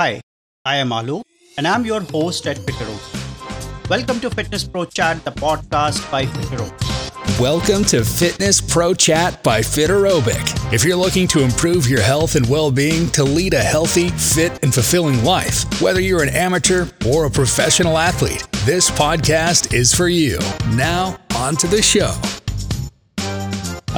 Hi, I am Alok, and I'm your host at Fiterobic. Welcome to Fitness Pro Chat, the podcast by Fiterobic. Welcome to Fitness Pro Chat by Fiterobic. If you're looking to improve your health and well being to lead a healthy, fit, and fulfilling life, whether you're an amateur or a professional athlete, this podcast is for you. Now, on to the show.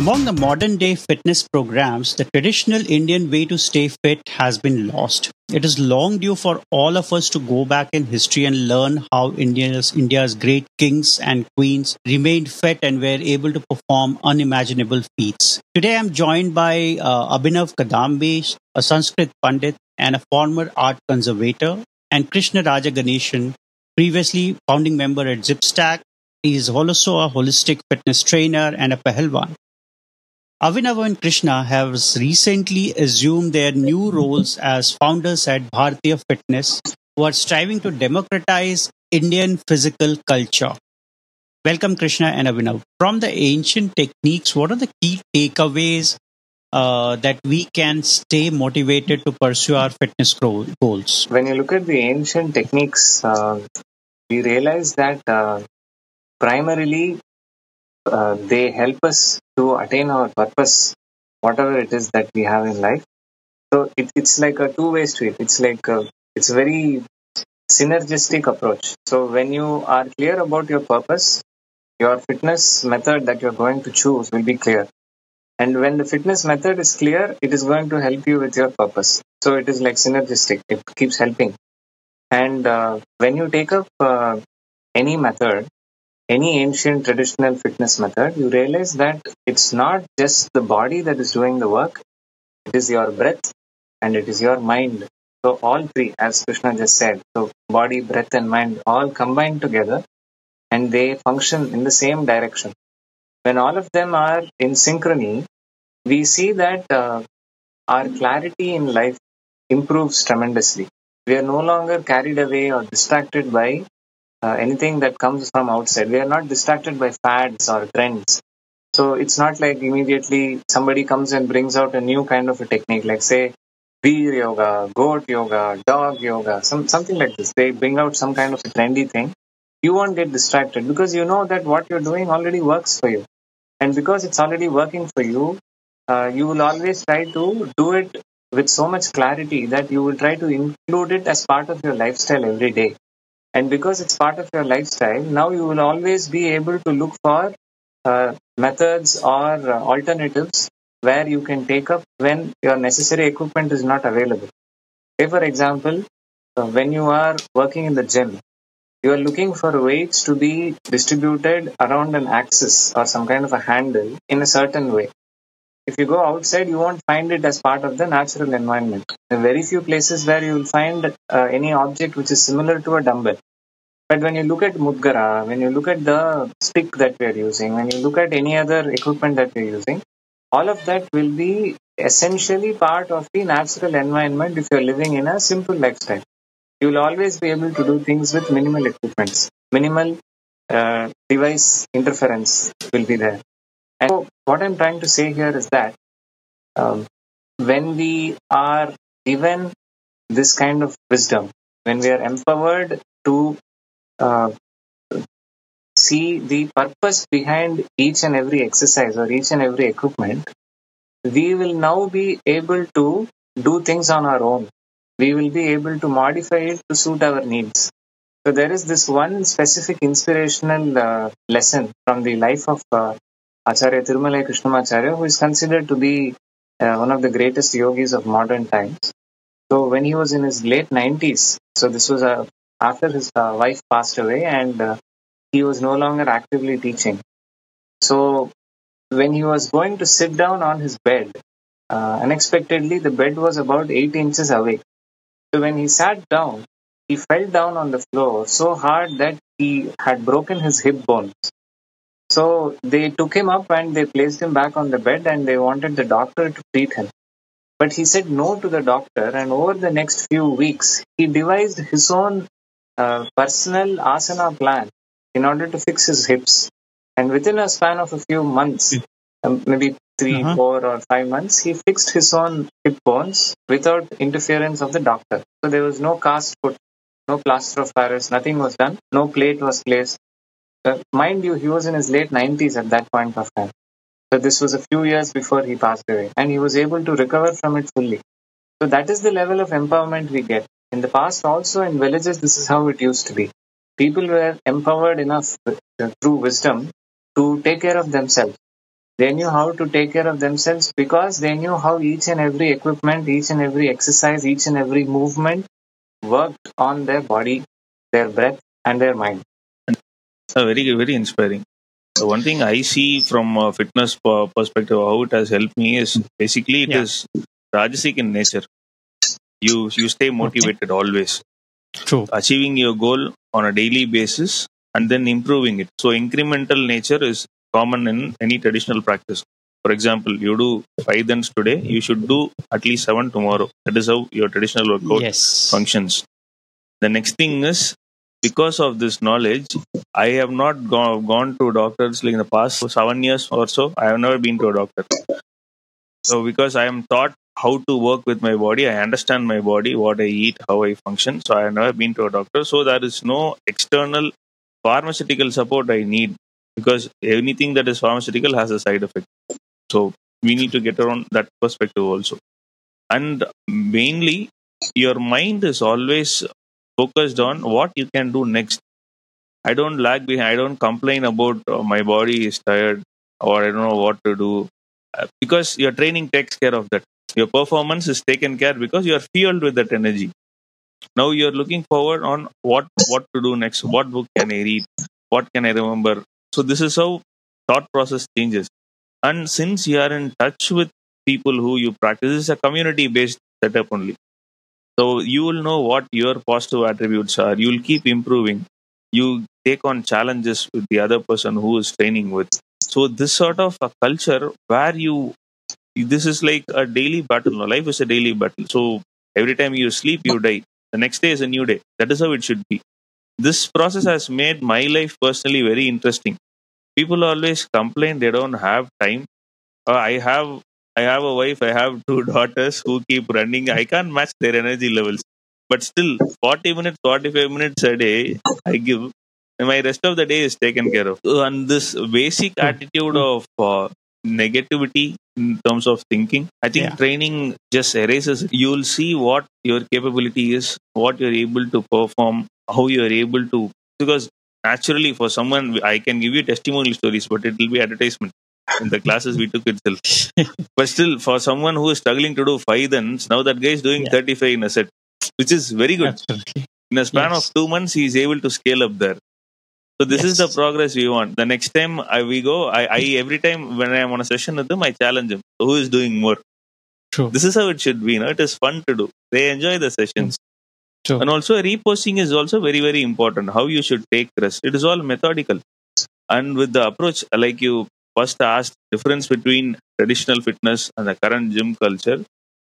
Among the modern day fitness programs, the traditional Indian way to stay fit has been lost. It is long due for all of us to go back in history and learn how India's, India's great kings and queens remained fit and were able to perform unimaginable feats. Today I'm joined by uh, Abhinav Kadambi, a Sanskrit Pandit and a former art conservator, and Krishna Rajaganeshan, previously founding member at Zipstack. He is also a holistic fitness trainer and a Pahalwan. Abhinav and Krishna have recently assumed their new roles as founders at Bhartiya Fitness, who are striving to democratize Indian physical culture. Welcome, Krishna and Abhinav. From the ancient techniques, what are the key takeaways uh, that we can stay motivated to pursue our fitness goals? When you look at the ancient techniques, uh, we realize that uh, primarily uh, they help us to attain our purpose, whatever it is that we have in life. So it, it's like a two-way street. It's like a, it's a very synergistic approach. So when you are clear about your purpose, your fitness method that you're going to choose will be clear. And when the fitness method is clear, it is going to help you with your purpose. So it is like synergistic. It keeps helping. And uh, when you take up uh, any method, any ancient traditional fitness method, you realize that it's not just the body that is doing the work, it is your breath and it is your mind. So, all three, as Krishna just said, so body, breath, and mind all combine together and they function in the same direction. When all of them are in synchrony, we see that uh, our clarity in life improves tremendously. We are no longer carried away or distracted by uh, anything that comes from outside. We are not distracted by fads or trends. So it's not like immediately somebody comes and brings out a new kind of a technique, like say beer yoga, goat yoga, dog yoga, some something like this. They bring out some kind of a trendy thing. You won't get distracted because you know that what you're doing already works for you, and because it's already working for you, uh, you will always try to do it with so much clarity that you will try to include it as part of your lifestyle every day. And because it's part of your lifestyle, now you will always be able to look for uh, methods or uh, alternatives where you can take up when your necessary equipment is not available. Say, for example, uh, when you are working in the gym, you are looking for weights to be distributed around an axis or some kind of a handle in a certain way. If you go outside, you won't find it as part of the natural environment. There are very few places where you will find uh, any object which is similar to a dumbbell. But when you look at Mudgara, when you look at the stick that we are using, when you look at any other equipment that we are using, all of that will be essentially part of the natural environment if you're living in a simple lifestyle. You will always be able to do things with minimal equipments. Minimal uh, device interference will be there. And so what I'm trying to say here is that um, when we are given this kind of wisdom, when we are empowered to uh, see the purpose behind each and every exercise or each and every equipment, we will now be able to do things on our own. We will be able to modify it to suit our needs. So there is this one specific inspirational uh, lesson from the life of uh, Acharya Tirumalai Krishnamacharya, who is considered to be uh, one of the greatest yogis of modern times. So when he was in his late 90s, so this was a after his uh, wife passed away and uh, he was no longer actively teaching. So when he was going to sit down on his bed, uh, unexpectedly the bed was about eight inches away. So when he sat down, he fell down on the floor so hard that he had broken his hip bones. So they took him up and they placed him back on the bed and they wanted the doctor to treat him. But he said no to the doctor, and over the next few weeks, he devised his own uh, personal asana plan in order to fix his hips. And within a span of a few months, um, maybe three, Uh-huh. four, or five months, he fixed his own hip bones without interference of the doctor. So there was no cast foot, no plaster of Paris, nothing was done, no plate was placed. Uh, mind you, he was in his late 90s at that point of time. So this was a few years before he passed away, and he was able to recover from it fully. So that is the level of empowerment we get. In the past, also in villages, this is how it used to be. People were empowered enough uh, through wisdom to take care of themselves. They knew how to take care of themselves because they knew how each and every equipment, each and every exercise, each and every movement worked on their body, their breath, and their mind. Very very inspiring. So one thing I see from a fitness per- perspective, how it has helped me is basically it Yeah. is rajasic in nature. You you stay motivated always, True. achieving your goal on a daily basis, and then improving it. So incremental nature is common in any traditional practice. For example, you do five dands today, you should do at least seven tomorrow. That is how your traditional workout Yes. functions. The next thing is because of this knowledge, I have not go- gone to doctors like in the past seven years or so. I have never been to a doctor. So because I am taught how to work with my body, I understand my body, what I eat, how I function. So I have never been to a doctor. So there is no external pharmaceutical support I need because anything that is pharmaceutical has a side effect. So we need to get around that perspective also. And mainly, your mind is always focused on what you can do next. I don't lag behind. I don't complain about uh, my body is tired or I don't know what to do Uh, because your training takes care of that. Your performance is taken care because you are fueled with that energy. Now you're looking forward on what what to do next. What book can I read? What can I remember? So this is how thought process changes. And since you are in touch with people who you practice, this is a community based setup only. So you will know what your positive attributes are. You will keep improving. You take on challenges with the other person who is training with. So this sort of a culture where you this is like a daily battle. No? Life is a daily battle. So every time you sleep, you die. The next day is a new day. That is how it should be. This process has made my life personally very interesting. People always complain they don't have time. Uh, I have I have a wife. I have two daughters who keep running. I can't match their energy levels. But still, 40 minutes, 45 minutes a day, I give. And my rest of the day is taken care of. And this basic attitude of uh, negativity in terms of thinking, I think Yeah. training just erases it. You'll see what your capability is, what you're able to perform, how you're able to. Because naturally, for someone, I can give you testimonial stories, but it will be advertisement in the classes we took itself. but still, for someone who is struggling to do five dands, now that guy is doing Yeah. 35 in a set, which is very good. Absolutely. In a span Yes. of two months, he is able to scale up there. So this is the progress we want. The next time I, we go, I, I every time when I am on a session with him, I challenge him. Who is doing more? True. This is how it should be. You know? It is fun to do. They enjoy the sessions. True. And also reposting is also very, very important. How you should take rest. It is all methodical. And with the approach, like you first asked, difference between traditional fitness and the current gym culture.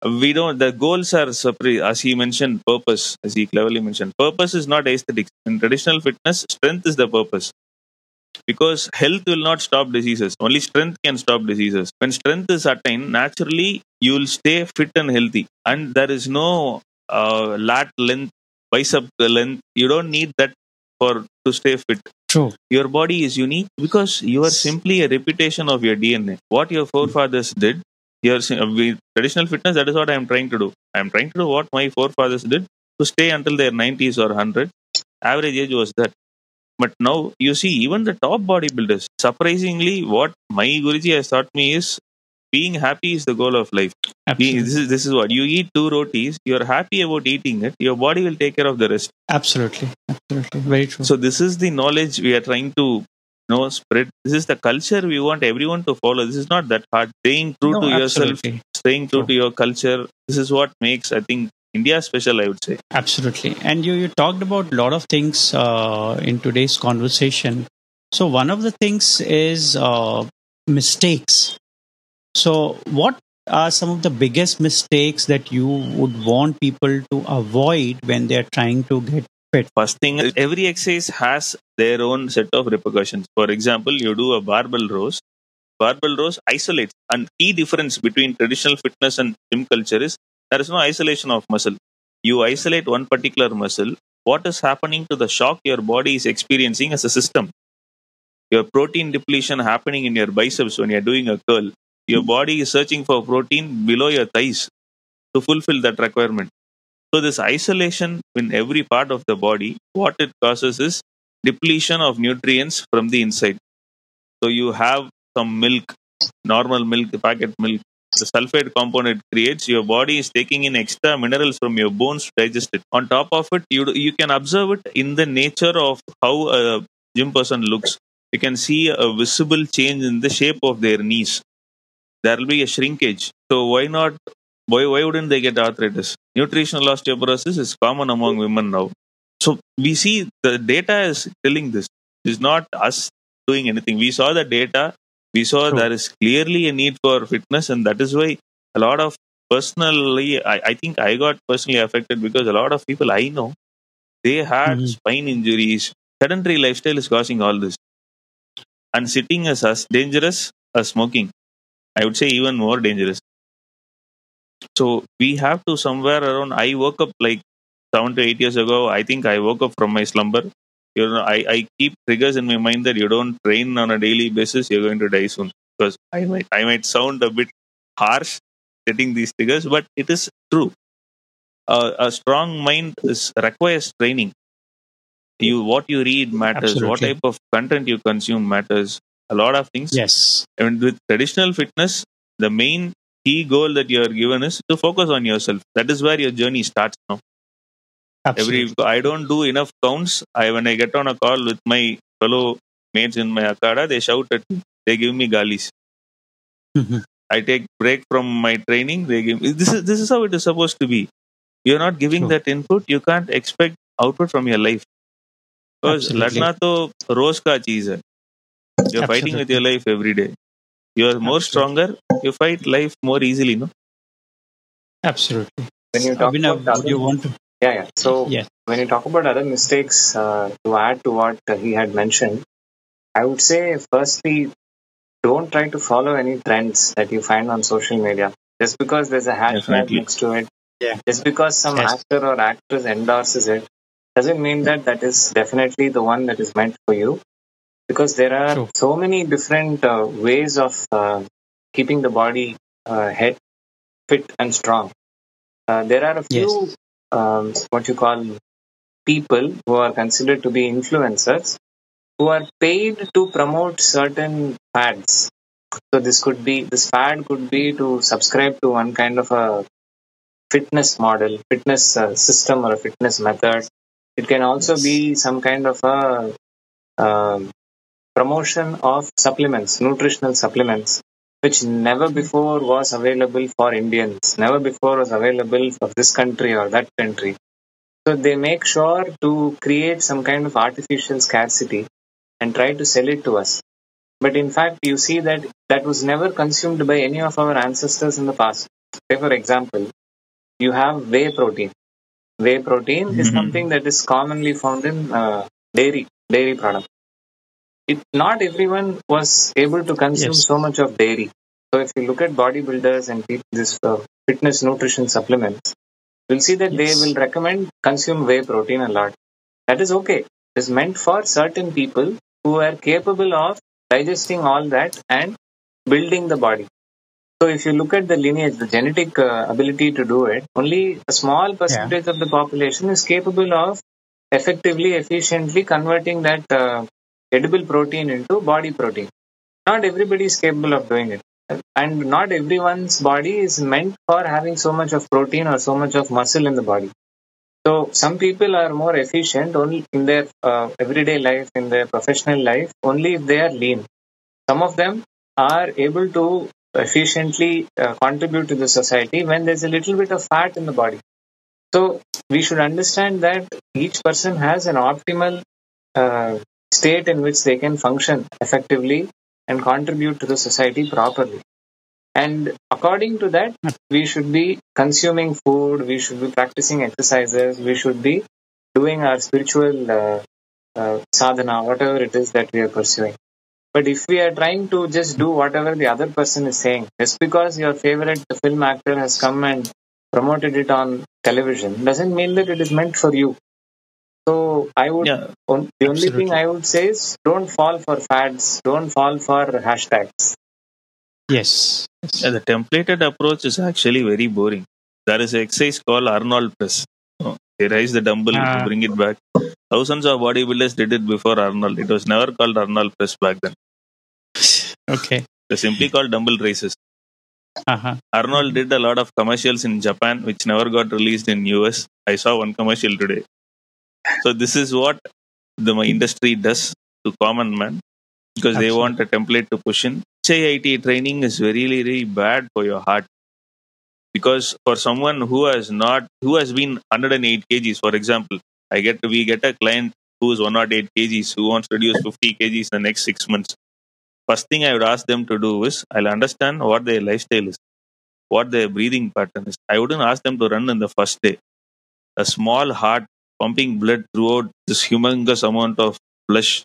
We don't. The goals are separate. As he mentioned, purpose. As he cleverly mentioned, purpose is not aesthetics. In traditional fitness, strength is the purpose. Because health will not stop diseases. Only strength can stop diseases. When strength is attained, naturally you will stay fit and healthy. And there is no uh, lat length, bicep length. You don't need that for to stay fit. True. Your body is unique because you are simply a repetition of your DNA. What your forefathers did, your uh, traditional fitness, that is what I am trying to do. I am trying to do what my forefathers did to stay until their 90s or 100. Average age was that. But now you see, even the top bodybuilders, surprisingly, what my Guruji has taught me is being happy is the goal of life. Absolutely. This is this is what you eat two rotis. You are happy about eating it. Your body will take care of the rest. Absolutely. Absolutely. Very true. So this is the knowledge we are trying to you know spread. This is the culture we want everyone to follow. This is not that hard. Staying true No, to yourself, staying true True. to your culture. This is what makes I think India special. I would say. Absolutely. And you, you talked about a lot of things uh, in today's conversation. So, one of the things is uh, mistakes. So, what are some of the biggest mistakes that you would want people to avoid when they're trying to get fit? First thing, every exercise has their own set of repercussions. For example, you do a barbell rows. barbell rows isolates. And key difference between traditional fitness and gym culture is there is no isolation of muscle. You isolate one particular muscle. What is happening to the shock your body is experiencing as a system? Your protein depletion happening in your biceps when you're doing a curl. Your body is searching for protein below your thighs to fulfill that requirement. So, this isolation in every part of the body, what it causes is depletion of nutrients from the inside. So, you have some milk, normal milk, packet milk, the sulfate compound it creates, your body is taking in extra minerals from your bones to digest it. On top of it, you, you can observe it in the nature of how a gym person looks. You can see a visible change in the shape of their knees. There will be a shrinkage. So, why not why, why wouldn't they get arthritis? Nutritional osteoporosis is common among women now. So we see the data is telling this. It's not us doing anything. We saw the data. We saw True. there is clearly a need for fitness, and that is why a lot of personally, I, I think I got personally affected because a lot of people I know they had Mhm. spine injuries. Sedentary lifestyle is causing all this, and sitting is as dangerous as smoking. I would say even more dangerous. So we have to somewhere around. I woke up like seven to eight years ago. I think I woke up from my slumber. You know, I, I keep triggers in my mind that you don't train on a daily basis, you're going to die soon. Because I might I might sound a bit harsh setting these triggers, but it is true. Uh, a strong mind is requires training. You what you read matters. What type of content you consume matters a lot of things. Yes. I mean, with traditional fitness, the main key goal that you are given is to focus on yourself. That is where your journey starts now. Absolutely. Every I don't do enough counts. I when I get on a call with my fellow mates in my akhara, they shout at me. They give me galis. Mm-hmm. I take break from my training. They give me, this is this is how it is supposed to be. You're not giving sure. that input. You can't expect output from your life. Because लड़ना तो रोज का cheese hai. You're fighting with your life every day. You are more Absolutely. stronger. You fight life more easily, no? Absolutely. When you talk Abhinav, about would you want to? Yeah, yeah. So Yes. when you talk about other mistakes, uh, to add to what uh, he had mentioned, I would say firstly, don't try to follow any trends that you find on social media. Just because there's a hashtag next to it, Yeah. just because some Yes. actor or actress endorses it, doesn't mean that that is definitely the one that is meant for you. Because there are True. so many different uh, ways of uh, keeping the body uh, head fit and strong. Uh, there are a few um, what you call people who are considered to be influencers who are paid to promote certain fads. So this could be this fad could be to subscribe to one kind of a fitness model, fitness uh, system, or a fitness method. It can also be some kind of a um, promotion of supplements, nutritional supplements, which never before was available for Indians, never before was available for this country or that country. So they make sure to create some kind of artificial scarcity and try to sell it to us. But in fact, you see that that was never consumed by any of our ancestors in the past. Say, for example, you have whey protein. Whey protein is Mhm. something that is commonly found in uh, dairy dairy product. It not everyone was able to consume Yes. so much of dairy. So if you look at bodybuilders and people, this uh, fitness nutrition supplements, you'll see that they will recommend consume whey protein a lot. That is okay. It is meant for certain people who are capable of digesting all that and building the body. So if you look at the lineage, the genetic uh, ability to do it, only a small percentage of the population is capable of effectively, efficiently converting that uh, edible protein into body protein. Not everybody is capable of doing it. And not everyone's body is meant for having so much of protein or so much of muscle in the body. So some people are more efficient only in their uh, everyday life, in their professional life, only if they are lean. Some of them are able to efficiently uh, contribute to the society when there's a little bit of fat in the body. So we should understand that each person has an optimal uh, state in which they can function effectively and contribute to the society properly. And according to that, we should be consuming food, we should be practicing exercises, we should be doing our spiritual uh, uh, sadhana, whatever it is that we are pursuing. But if we are trying to just do whatever the other person is saying, just because your favorite film actor has come and promoted it on television, doesn't mean that it is meant for you. So I would Yeah. on, the only thing I would say is don't fall for fads, don't fall for hashtags. Yes. yes. Yeah, the templated approach is actually very boring. There is an exercise called Arnold press. Oh, They raise the dumbbell Ah. to bring it back. Thousands of bodybuilders did it before Arnold. It was never called Arnold press back then. Okay. They simply called dumbbell raises. Uh-huh. Arnold did a lot of commercials in Japan, which never got released in US. I saw one commercial today. So this is what the my industry does to common man because they want a template to push in. HIIT training is very, very bad for your heart because for someone who has not who has been 108 kgs, for example, I get we get a client who is 108 kgs who wants to reduce 50 kgs in the next six months. First thing I would ask them to do is I'll understand what their lifestyle is, what their breathing pattern is. I wouldn't ask them to run in the first day. A small heart pumping blood throughout this humongous amount of flesh.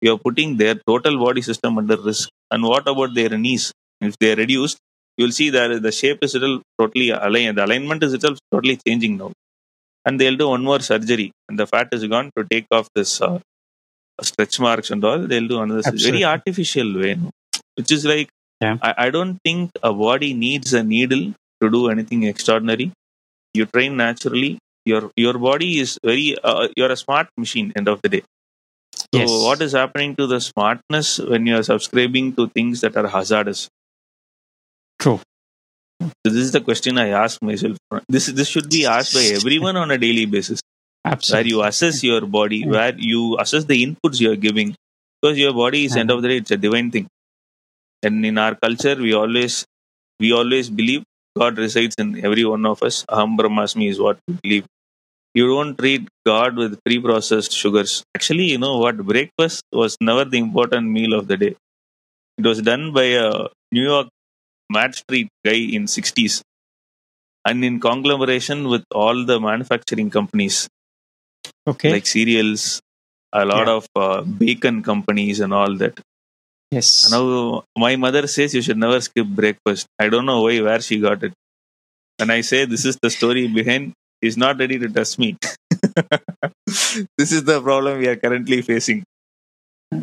You're putting their total body system under risk. And what about their knees? If they're reduced, you'll see that the shape is itself totally aligned. The alignment is itself totally changing now. And they'll do one more surgery. And the fat is gone to take off this uh, stretch marks and all. They'll do another surgery. Absolutely. very artificial way, which is like, Yeah. I, I don't think a body needs a needle to do anything extraordinary. You train naturally. Your your body is very. Uh, you're a smart machine. End of the day. So Yes. what is happening to the smartness when you are subscribing to things that are hazardous? True. So this is the question I ask myself. This this should be asked by everyone on a daily basis, Absolutely. where you assess your body, where you assess the inputs you are giving, because your body is end of the day it's a divine thing. And in our culture, we always we always believe God resides in every one of us. Aham Brahmasmi is what we believe. You don't treat God with pre-processed sugars. Actually, you know what? Breakfast was never the important meal of the day. It was done by a New York Matt Street guy in 60s and in conglomeration with all the manufacturing companies Okay. like cereals, a lot Yeah. of uh, bacon companies and all that. Yes. Now, my mother says you should never skip breakfast. I don't know why, where she got it. When I say this is the story behind, she's not ready to trust me. this is the problem we are currently facing.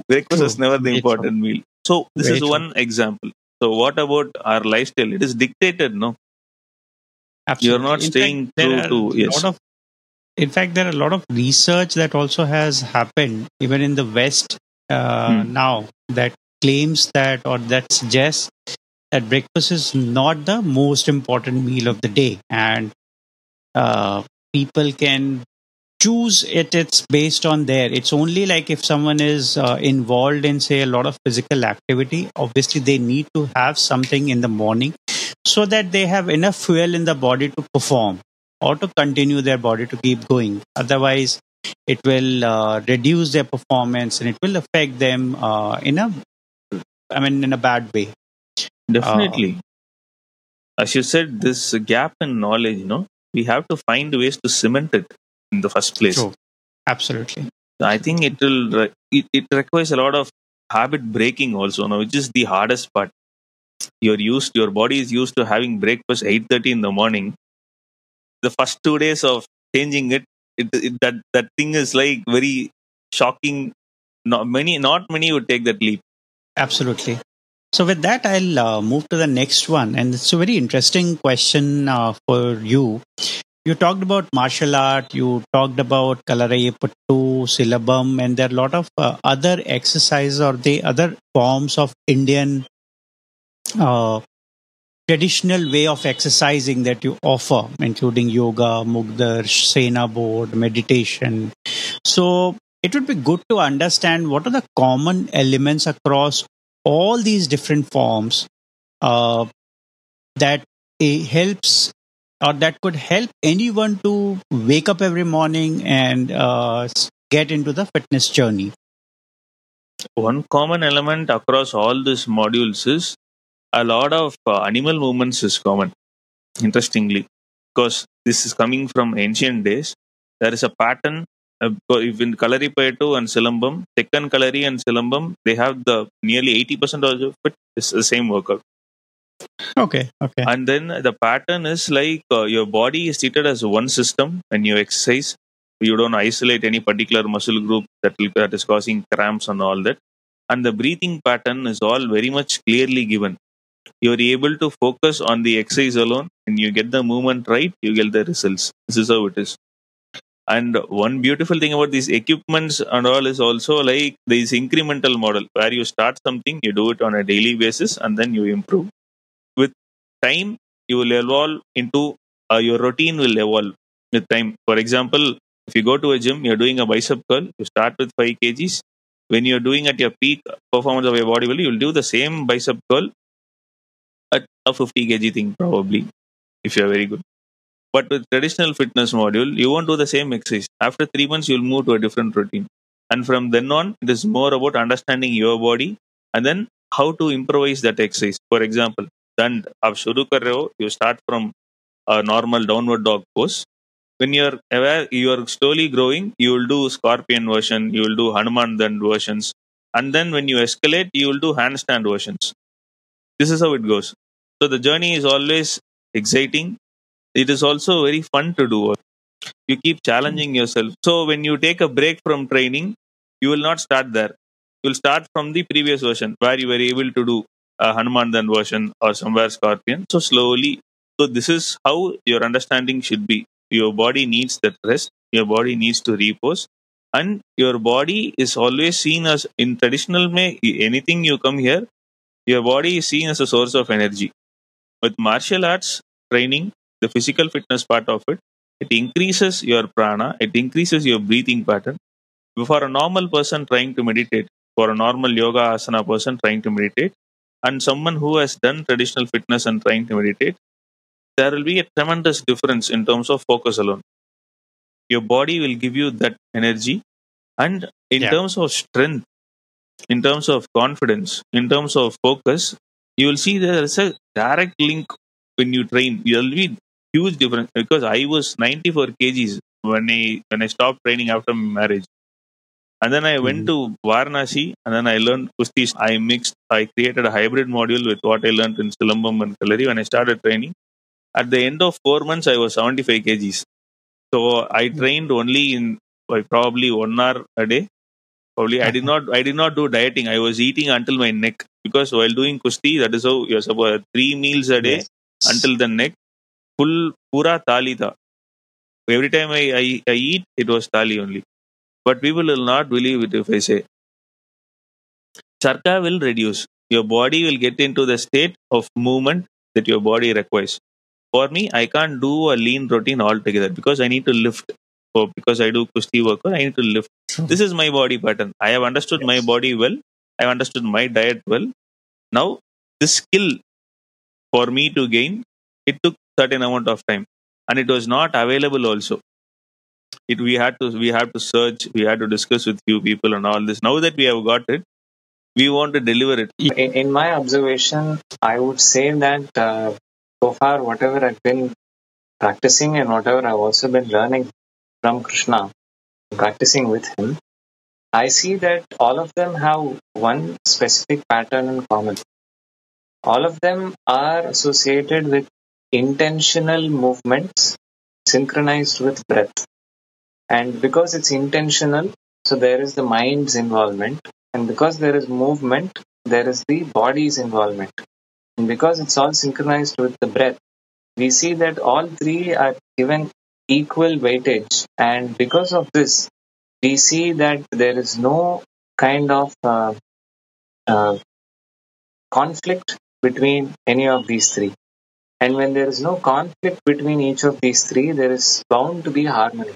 Breakfast True. is never the important meal. So, this Very is true. one example. So, what about our lifestyle? It is dictated, no? Absolutely. You're not In staying fact, true to- yes. of in fact there are a lot of research that also has happened even in the west uh, Hmm. now that claims that or that suggests that breakfast is not the most important meal of the day. And uh, people can choose it it's based on there it's only like if someone is uh, involved in say a lot of physical activity obviously they need to have something in the morning so that they have enough fuel in the body to perform or to continue their body to keep going. Otherwise it will uh, reduce their performance and it will affect them uh, in a i mean in a bad way Definitely. Um, As you said, this gap in knowledge, you know, we have to find ways to cement it in the first place. True. absolutely I think it will it, it requires a lot of habit breaking also, no, which is the hardest part. You're used, your body is used to having breakfast eight thirty in the morning. The first two days of changing it, it, it that that thing is like very shocking. Not many, not many would take that leap. Absolutely. So with that, I'll uh, move to the next one, and it's a very interesting question uh, for you. You talked about martial art. You talked about Kalari Silambam, and there are a lot of uh, other exercises or the other forms of Indian uh, traditional way of exercising that you offer, including yoga, mugdar, shena board, meditation. So it would be good to understand what are the common elements across all these different forms uh, that helps or that could help anyone to wake up every morning and uh, get into the fitness journey. One common element across all these modules is a lot of uh, animal movements is common. Interestingly, because this is coming from ancient days, there is a pattern in Kalaripayattu and Silambam, Tekkan Kalari and Silambam, they have the nearly 80% of it is the same workout. Okay. Okay. And then the pattern is like uh, your body is treated as one system when you exercise. You don't isolate any particular muscle group that, will, that is causing cramps and all that. And the breathing pattern is all very much clearly given. You're able to focus on the exercise alone and you get the movement right, you get the results. This is how it is. And one beautiful thing about these equipments and all is also like this incremental model where you start something, you do it on a daily basis, and then you improve. With time, you will evolve into uh, your routine will evolve with time. For example, if you go to a gym, you're doing a bicep curl, you start with 5 kgs. When you're doing at your peak performance of your body weight, you'll do the same bicep curl at a 50 kg thing, probably, if you're very good. But with traditional fitness module, you won't do the same exercise. After three months, you'll move to a different routine. And from then on, it is more about understanding your body and then how to improvise that exercise. For example, then आप शुरू कर रहे हो, you start from a normal downward dog pose. When you're aware, you are slowly growing, you will do scorpion version, you will do Hanuman then versions. And then when you escalate, you will do handstand versions. This is how it goes. So the journey is always exciting it is also very fun to do. You keep challenging yourself. So when you take a break from training, you will not start there. You will start from the previous version where you were able to do a Hanuman version or somewhere Scorpion. So slowly. So this is how your understanding should be. Your body needs that rest. Your body needs to repose. And your body is always seen as in traditional may anything you come here, your body is seen as a source of energy. With martial arts training, the physical fitness part of it, it increases your prana, it increases your breathing pattern. For a normal person trying to meditate, for a normal yoga asana person trying to meditate, and someone who has done traditional fitness and trying to meditate, there will be a tremendous difference in terms of focus alone. Your body will give you that energy, and in Yeah. terms of strength, in terms of confidence, in terms of focus, you will see there is a direct link when you train. You'll be huge difference because I was 94 kgs when I when I stopped training after marriage. And then I went mm-hmm. to Varanasi and then I learned Kusti. I mixed, I created a hybrid module with what I learned in Silambam and Kalari when I started training. At the end of four months, I was 75 kgs. So I mm-hmm. trained only in like, probably one hour a day. Probably I did uh-huh. not I did not do dieting. I was eating until my neck because while doing Kusti, that is how you're supposed three meals a day Yes. until the neck full pura thali tha. Every time I, I, I eat, it was thali only. But people will not believe it if I say. Charka will reduce. Your body will get into the state of movement that your body requires. For me, I can't do a lean routine altogether because I need to lift. So because I do kusti work, I need to lift. Hmm. This is my body pattern. I have understood my body well. I have understood my diet well. Now, this skill for me to gain, it took certain amount of time, and it was not available also. It we had to we have to search, we had to discuss with few people and all this. Now that we have got it, we want to deliver it. In, in my observation, I would say that uh, so far, whatever I've been practicing and whatever I've also been learning from Krishna, practicing with him, I see that all of them have one specific pattern in common. All of them are associated with intentional movements synchronized with breath. And because it's intentional, so there is the mind's involvement. And because there is movement, there is the body's involvement. And because it's all synchronized with the breath, we see that all three are given equal weightage. And because of this, we see that there is no kind of uh, uh, conflict between any of these three. And when there is no conflict between each of these three, there is bound to be harmony.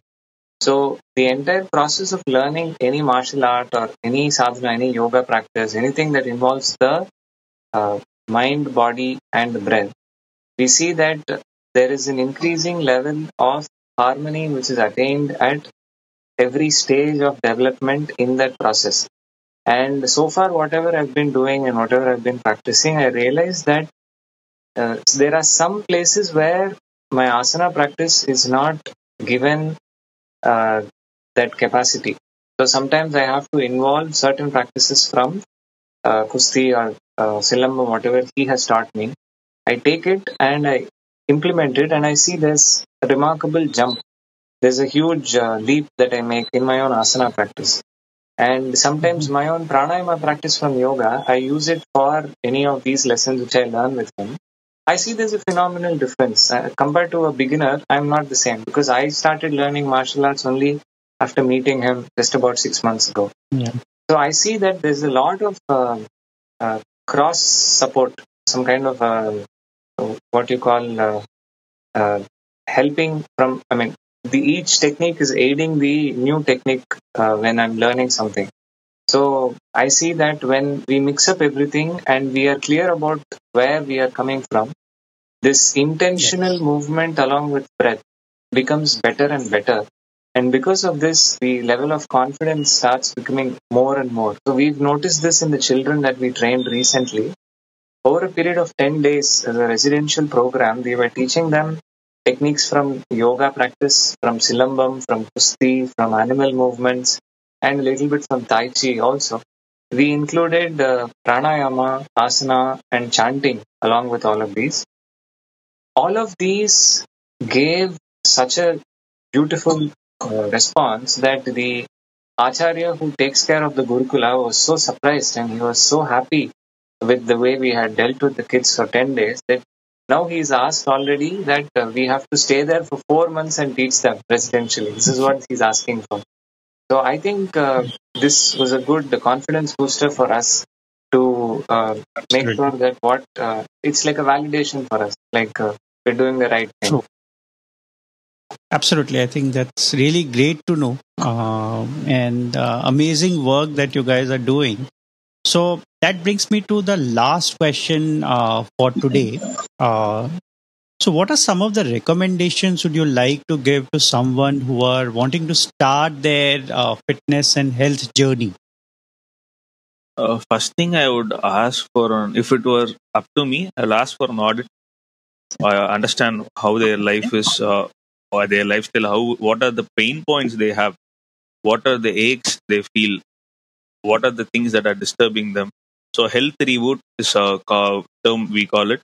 So the entire process of learning any martial art or any sadhana, any yoga practice, anything that involves the uh, mind, body, and breath, we see that there is an increasing level of harmony which is attained at every stage of development in that process. And so far, whatever I've been doing and whatever I've been practicing, I realize that uh, there are some places where my asana practice is not given uh, that capacity. So sometimes I have to involve certain practices from uh, Kusti or uh, Silambam, whatever he has taught me. I take it and I implement it, and I see there's a remarkable jump. There's a huge uh, leap that I make in my own asana practice. And sometimes my own pranayama practice from yoga, I use it for any of these lessons which I learn with him. I see there's a phenomenal difference. Uh, compared to a beginner, I'm not the same because I started learning martial arts only after meeting him just about six months ago. Yeah. So I see that there's a lot of uh, uh, cross support, some kind of uh, what you call uh, uh, helping from, I mean, the each technique is aiding the new technique uh, when I'm learning something. So I see that when we mix up everything and we are clear about where we are coming from, this intentional movement along with breath becomes better and better. And because of this, the level of confidence starts becoming more and more. So we've noticed this in the children that we trained recently. Over a period of 10 days as a residential program, we were teaching them techniques from yoga practice, from silambam, from kusti, from animal movements, and a little bit from Tai Chi also. We included uh, pranayama, asana, and chanting along with all of these. All of these gave such a beautiful uh, response that the Acharya who takes care of the Gurukula was so surprised and he was so happy with the way we had dealt with the kids for 10 days that now he's asked already that uh, we have to stay there for four months and teach them residentially. This is what he's asking for. So I think uh, this was a good confidence booster for us to uh, make sure that what uh, it's like a validation for us, like uh, we're doing the right thing. True. Absolutely. I think that's really great to know um, and uh, amazing work that you guys are doing. So that brings me to the last question uh, for today. So, what are some of the recommendations would you like to give to someone who are wanting to start their uh, fitness and health journey? Uh, first thing I would ask for, an, if it were up to me, I'll ask for an audit. I understand how their life is, uh, or their lifestyle. How, what are the pain points they have? What are the aches they feel? What are the things that are disturbing them? So, health reboot is a term we call it.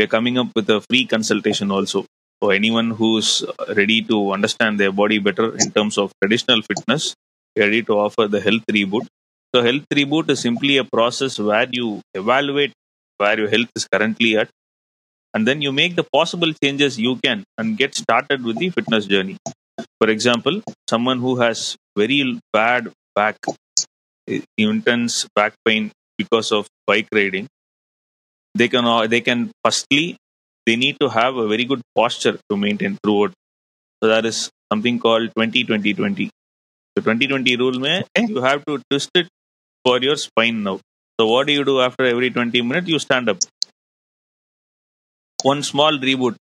We are coming up with a free consultation also. for anyone who's ready to understand their body better in terms of traditional fitness, we are ready to offer the health reboot. So, health reboot is simply a process where you evaluate where your health is currently at, and then you make the possible changes you can and get started with the fitness journey. For example, someone who has very bad back, intense back pain because of bike riding, they can they can firstly they need to have a very good posture to maintain throughout. So that is something called 20 20 20. The 20 20 rule mein, you have to twist it for your spine now. So what do you do after every 20 minutes? You stand up. One small reboot.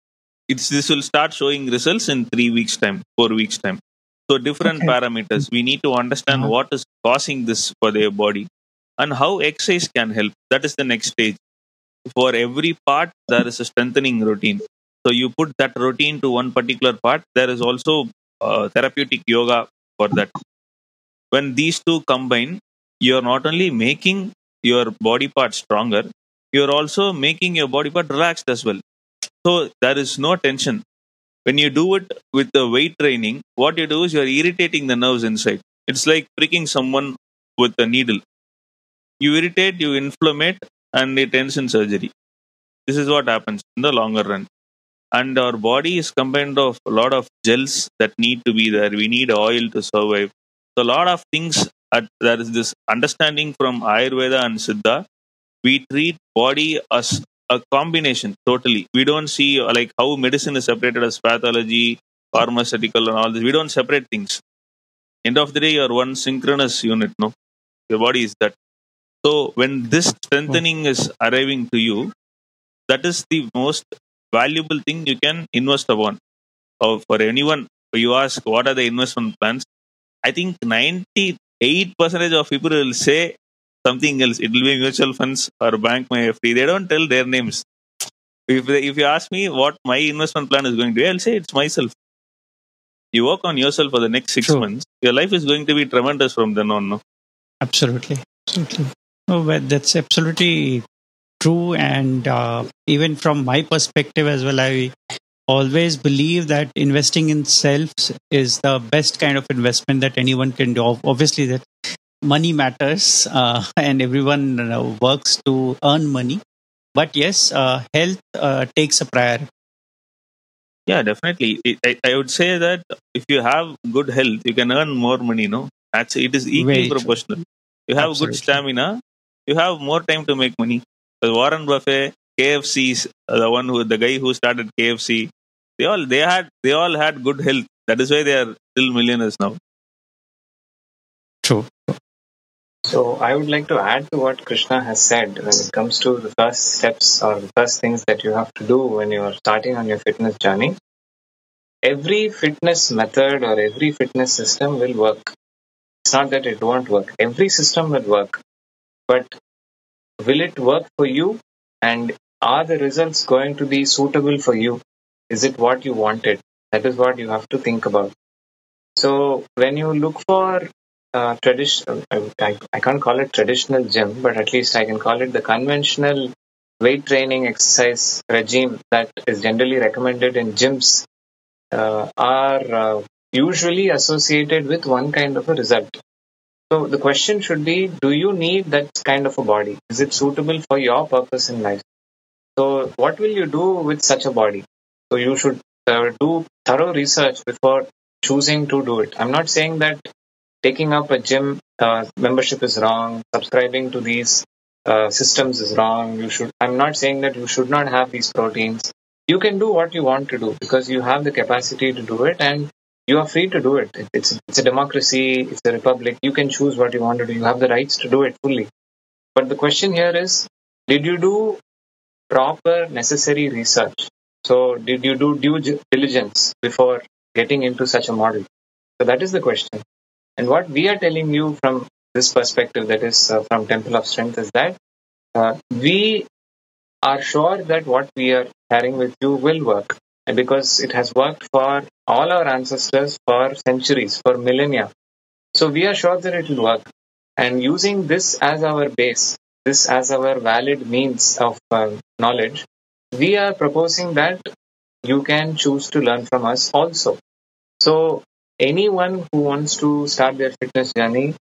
It's this will start showing results in three weeks time, four weeks time. So different Okay. parameters. We need to understand Uh-huh. what is causing this for their body and how exercise can help. That is the next stage. For every part, there is a strengthening routine. So you put that routine to one particular part. There is also uh, therapeutic yoga for that. When these two combine, you are not only making your body part stronger, you are also making your body part relaxed as well. So there is no tension. When you do it with the weight training, what you do is you are irritating the nerves inside. It's like pricking someone with a needle. You irritate, you inflammate, and it ends in surgery. This is what happens in the longer run. And our body is combined of a lot of gels that need to be there. We need oil to survive. So a lot of things. At, there is this understanding from Ayurveda and Siddha. We treat body as a combination totally. We don't see like how medicine is separated as pathology, pharmaceutical, and all this. We don't separate things. End of the day, you're one synchronous unit. No, your body is that. So when this strengthening is arriving to you, that is the most valuable thing you can invest upon. Or for anyone, you ask what are the investment plans? I think 98 percentage of people will say something else. It will be mutual funds or bank my FD. They don't tell their names. If they, if you ask me what my investment plan is going to be, I'll say it's myself. you work on yourself for the next six True. months, your life is going to be tremendous from then on. No? Absolutely. Absolutely. Oh, well, that's absolutely true. And uh, even from my perspective as well, I always believe that investing in self is the best kind of investment that anyone can do. Obviously, that money matters uh, and everyone uh, works to earn money. But yes, uh, health uh, takes a priority. Yeah, definitely. I, I would say that if you have good health, you can earn more money. No, that's it is equally proportional. You have Absolutely. good stamina, you have more time to make money. Because Warren Buffett, KFC's the one who the guy who started KFC, they all they had they all had good health. That is why they are still millionaires now. True. So I would like to add to what Krishna has said when it comes to the first steps or the first things that you have to do when you are starting on your fitness journey. Every fitness method or every fitness system will work. It's not that it won't work. Every system will work. But will it work for you? And are the results going to be suitable for you? Is it what you wanted? That is what you have to think about. So when you look for uh, traditional, I, I, can't call it traditional gym, but at least I can call it the conventional weight training exercise regime that is generally recommended in gyms uh, are uh, usually associated with one kind of a result. So the question should be, do you need that kind of a body? Is it suitable for your purpose in life? So what will you do with such a body? So you should uh, do thorough research before choosing to do it. I'm not saying that taking up a gym uh, membership is wrong, subscribing to these uh, systems is wrong. You should. I'm not saying that you should not have these proteins. You can do what you want to do because you have the capacity to do it, and you are free to do it. It's it's a democracy. It's a republic. You can choose what you want to do. You have the rights to do it fully. But the question here is, did you do proper necessary research? So did you do due diligence before getting into such a model? So that is the question. And what we are telling you from this perspective, that is uh, from Temple of Strength, is that uh, we are sure that what we are sharing with you will work. Because it has worked for all our ancestors for centuries, for millennia. So we are sure that it will work. And using this as our base, this as our valid means of uh, knowledge, we are proposing that you can choose to learn from us also. So anyone who wants to start their fitness journey,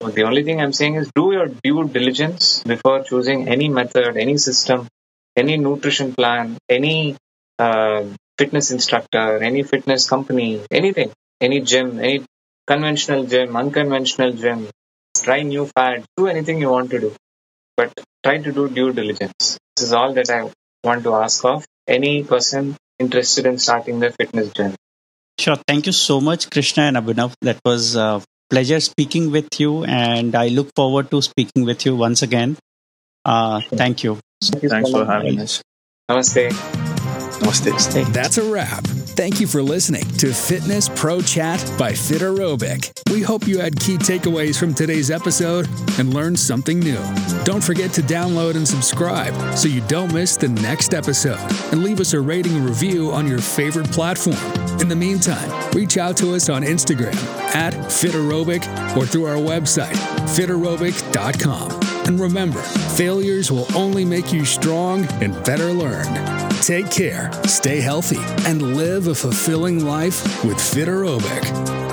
the only thing I'm saying is do your due diligence before choosing any method, any system, any nutrition plan, any uh, fitness instructor, any fitness company, anything, any gym, any conventional gym, unconventional gym, try new fads, do anything you want to do. But try to do due diligence. This is all that I want to ask of any person interested in starting their fitness journey. Sure. Thank you so much, Krishna and Abhinav. That was a pleasure speaking with you, and I look forward to speaking with you once again. Uh, thank you. Thank you so Thanks for having us. Namaste. That's a wrap. Thank you for listening to Fitness Pro Chat by Fiterobic. We hope you had key takeaways from today's episode and learned something new. Don't forget to download and subscribe so you don't miss the next episode. And leave us a rating and review on your favorite platform. In the meantime, reach out to us on Instagram at Fiterobic or through our website, fiterobic.com. And remember, failures will only make you strong and better learned. Take care, stay healthy, and live a fulfilling life with Fiterobic.